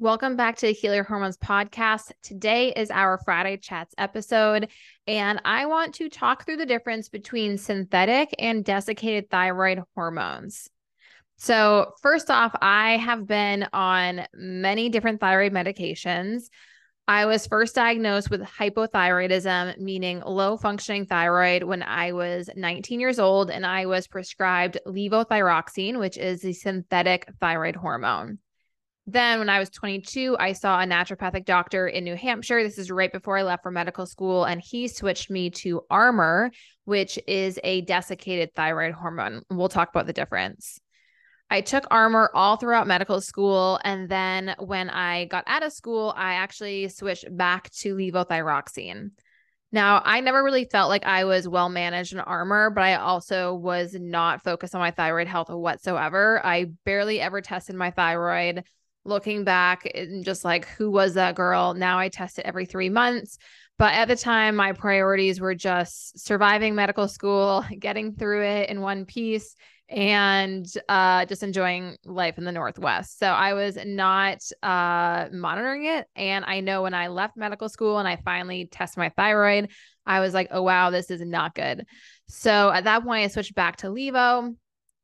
Welcome back to the Heal Your Hormones podcast. Today is our Friday Chats episode, and I want to talk through the difference between synthetic and desiccated thyroid hormones. So, first off, I have been on many different thyroid medications. I was first diagnosed with hypothyroidism, meaning low functioning thyroid, when I was 19 years old, and I was prescribed levothyroxine, which is the synthetic thyroid hormone. Then, when I was 22, I saw a naturopathic doctor in New Hampshire. This is right before I left for medical school, and he switched me to Armour, which is a desiccated thyroid hormone. We'll talk about the difference. I took Armour all throughout medical school. And then when I got out of school, I actually switched back to levothyroxine. Now, I never really felt like I was well managed in Armour, but I also was not focused on my thyroid health whatsoever. I barely ever tested my thyroid looking back and just like who was that girl? Now i test it every three months. But at the time my priorities were just surviving medical school getting through it in one piece and uh, just enjoying life in the northwest. So i was not uh, monitoring it. And i know when i left medical school and i finally tested my thyroid i was like oh wow this is not good. So at that point i switched back to levo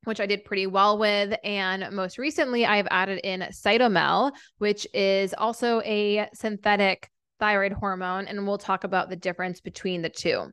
which I did pretty well with. And most recently, I've added in Cytomel, which is also a synthetic thyroid hormone. And we'll talk about the difference between the two.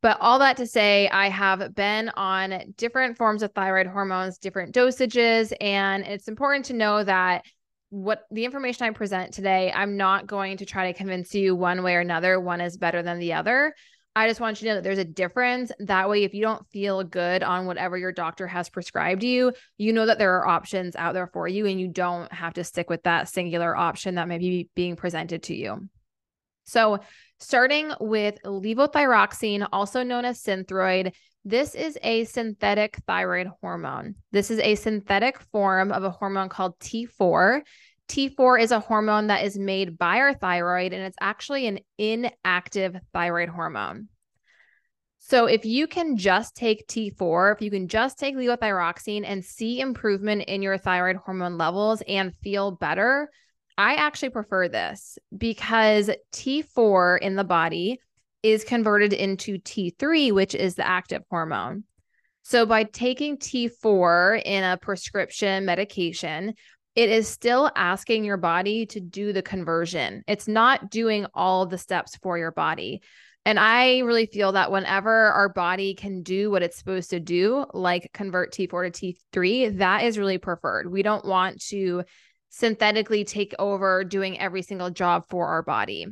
But all that to say, I have been on different forms of thyroid hormones, different dosages. And it's important to know that what the information I present today, I'm not going to try to convince you one way or another, one is better than the other. I just want you to know that there's a difference. That way, if you don't feel good on whatever your doctor has prescribed you, you know that there are options out there for you and you don't have to stick with that singular option that may be being presented to you. So, starting with levothyroxine, also known as Synthroid, this is a synthetic thyroid hormone. This is a synthetic form of a hormone called T4. T4 is a hormone that is made by our thyroid, and it's actually an inactive thyroid hormone. So, if you can just take T4, if you can just take levothyroxine and see improvement in your thyroid hormone levels and feel better, I actually prefer this because T4 in the body is converted into T3, which is the active hormone. So, by taking T4 in a prescription medication, it is still asking your body to do the conversion. It's not doing all the steps for your body. And I really feel that whenever our body can do what it's supposed to do, like convert T4 to T3, that is really preferred. We don't want to synthetically take over doing every single job for our body.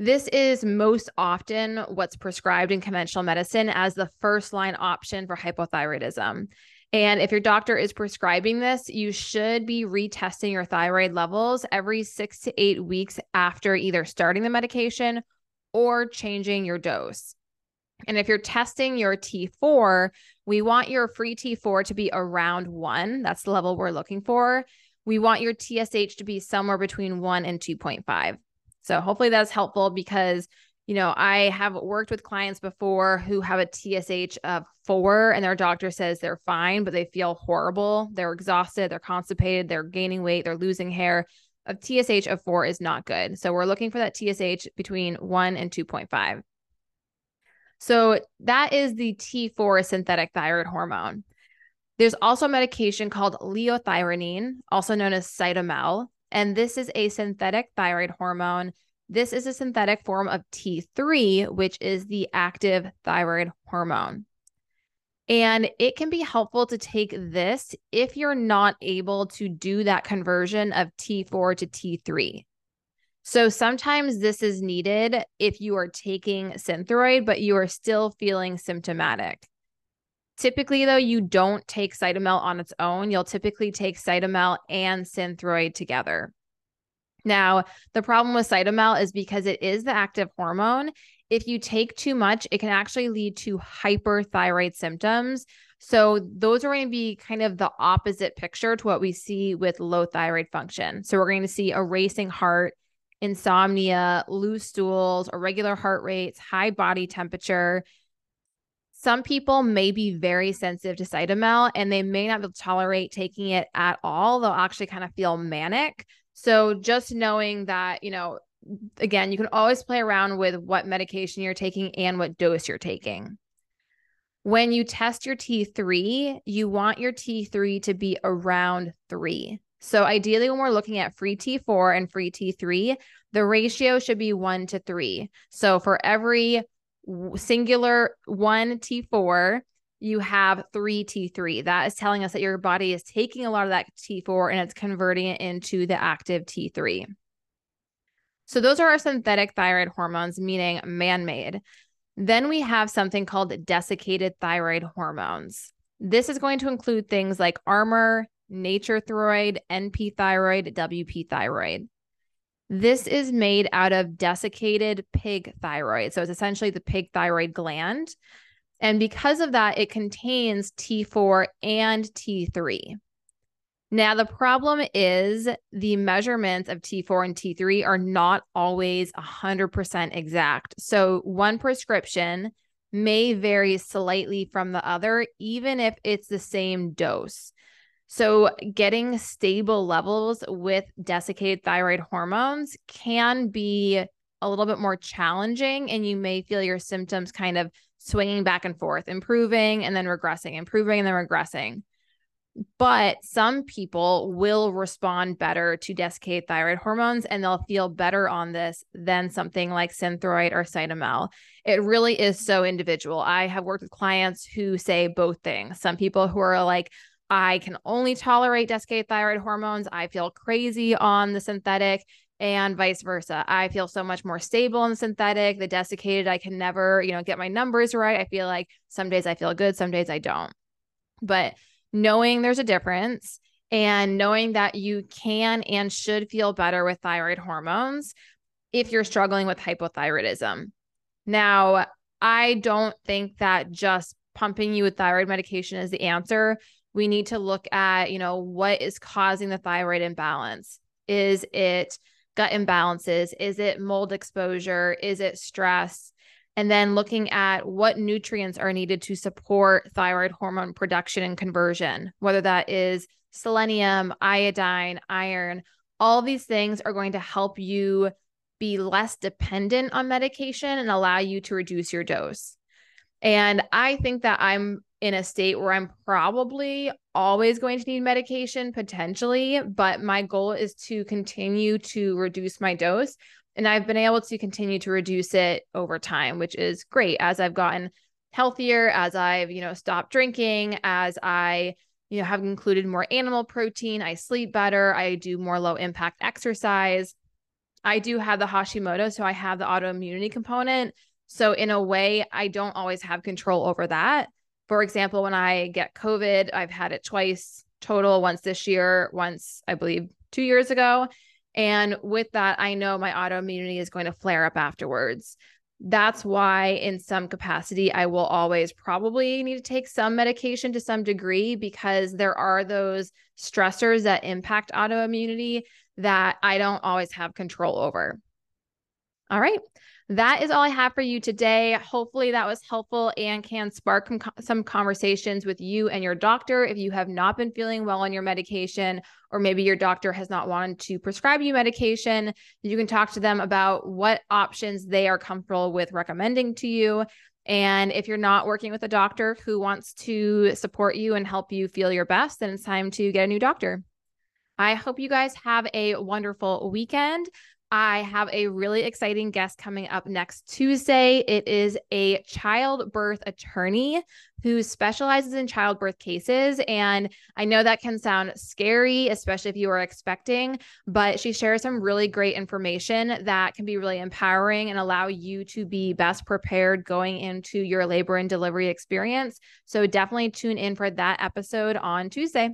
This is most often what's prescribed in conventional medicine as the first line option for hypothyroidism. And if your doctor is prescribing this, you should be retesting your thyroid levels every six to eight weeks after either starting the medication or changing your dose. And if you're testing your T4, we want your free T4 to be around one. That's the level we're looking for. We want your TSH to be somewhere between one and 2.5. So hopefully that's helpful because you know, I have worked with clients before who have a TSH of four and their doctor says they're fine, but they feel horrible. They're exhausted, they're constipated, they're gaining weight, they're losing hair. A TSH of four is not good. So we're looking for that TSH between one and 2.5. So that is the T4 synthetic thyroid hormone. There's also a medication called liothyronine, also known as Cytomel. And this is a synthetic thyroid hormone this is a synthetic form of T3, which is the active thyroid hormone. And it can be helpful to take this if you're not able to do that conversion of T4 to T3. So sometimes this is needed if you are taking Synthroid, but you are still feeling symptomatic. Typically, though, you don't take Cytomel on its own. You'll typically take Cytomel and Synthroid together. Now, the problem with cytomel is because it is the active hormone. If you take too much, it can actually lead to hyperthyroid symptoms. So, those are going to be kind of the opposite picture to what we see with low thyroid function. So, we're going to see a racing heart, insomnia, loose stools, irregular heart rates, high body temperature. Some people may be very sensitive to Cytomel and they may not tolerate taking it at all. They'll actually kind of feel manic. So just knowing that, you know, again, you can always play around with what medication you're taking and what dose you're taking. When you test your T3, you want your T3 to be around three. So ideally, when we're looking at free T4 and free T3, the ratio should be one to three. So for every singular one T4, you have three T3. That is telling us that your body is taking a lot of that T4 and it's converting it into the active T3. So those are our synthetic thyroid hormones, meaning man made. Then we have something called desiccated thyroid hormones. This is going to include things like Armour, Nature Thyroid, NP thyroid, WP thyroid. This is made out of desiccated pig thyroid. So it's essentially the pig thyroid gland. And because of that, it contains T4 and T3. Now, the problem is the measurements of T4 and T3 are not always 100% exact. So, one prescription may vary slightly from the other, even if it's the same dose. So, getting stable levels with desiccated thyroid hormones can be a little bit more challenging, and you may feel your symptoms kind of swinging back and forth, improving and then regressing, improving and then regressing. But some people will respond better to desiccated thyroid hormones and they'll feel better on this than something like Synthroid or Cytomel. It really is so individual. I have worked with clients who say both things. Some people who are like, I can only tolerate desiccated thyroid hormones. I feel crazy on the synthetic and vice versa. I feel so much more stable the synthetic. The desiccated, I can never, you know, get my numbers right. I feel like some days I feel good, some days I don't. But knowing there's a difference and knowing that you can and should feel better with thyroid hormones if you're struggling with hypothyroidism. Now, I don't think that just pumping you with thyroid medication is the answer. We need to look at, you know, what is causing the thyroid imbalance? Is it gut imbalances? Is it mold exposure? Is it stress? and then looking at what nutrients are needed to support thyroid hormone production and conversion, whether that is selenium, iodine, iron, all these things are going to help you be less dependent on medication and allow you to reduce your dose. And I think that I'm in a state where I'm probably always going to need medication potentially, but my goal is to continue to reduce my dose and I've been able to continue to reduce it over time, which is great as I've gotten healthier, as I've, you know, stopped drinking, as I, you know, have included more animal protein, I sleep better, I do more low impact exercise. I do have the Hashimoto, so I have the autoimmunity component. So, in a way, I don't always have control over that. For example, when I get COVID, I've had it twice total, once this year, once I believe two years ago. And with that, I know my autoimmunity is going to flare up afterwards. That's why, in some capacity, I will always probably need to take some medication to some degree because there are those stressors that impact autoimmunity that I don't always have control over. All right that is all I have for you today. Hopefully, that was helpful and can spark some conversations with you and your doctor if you have not been feeling well on your medication, or maybe your doctor has not wanted to prescribe you medication. You can talk to them about what options they are comfortable with recommending to you. And if you're not working with a doctor who wants to support you and help you feel your best, then it's time to get a new doctor. I hope you guys have a wonderful weekend. I have a really exciting guest coming up next Tuesday. It is a childbirth attorney who specializes in childbirth cases. And I know that can sound scary, especially if you are expecting, but she shares some really great information that can be really empowering and allow you to be best prepared going into your labor and delivery experience. So definitely tune in for that episode on Tuesday.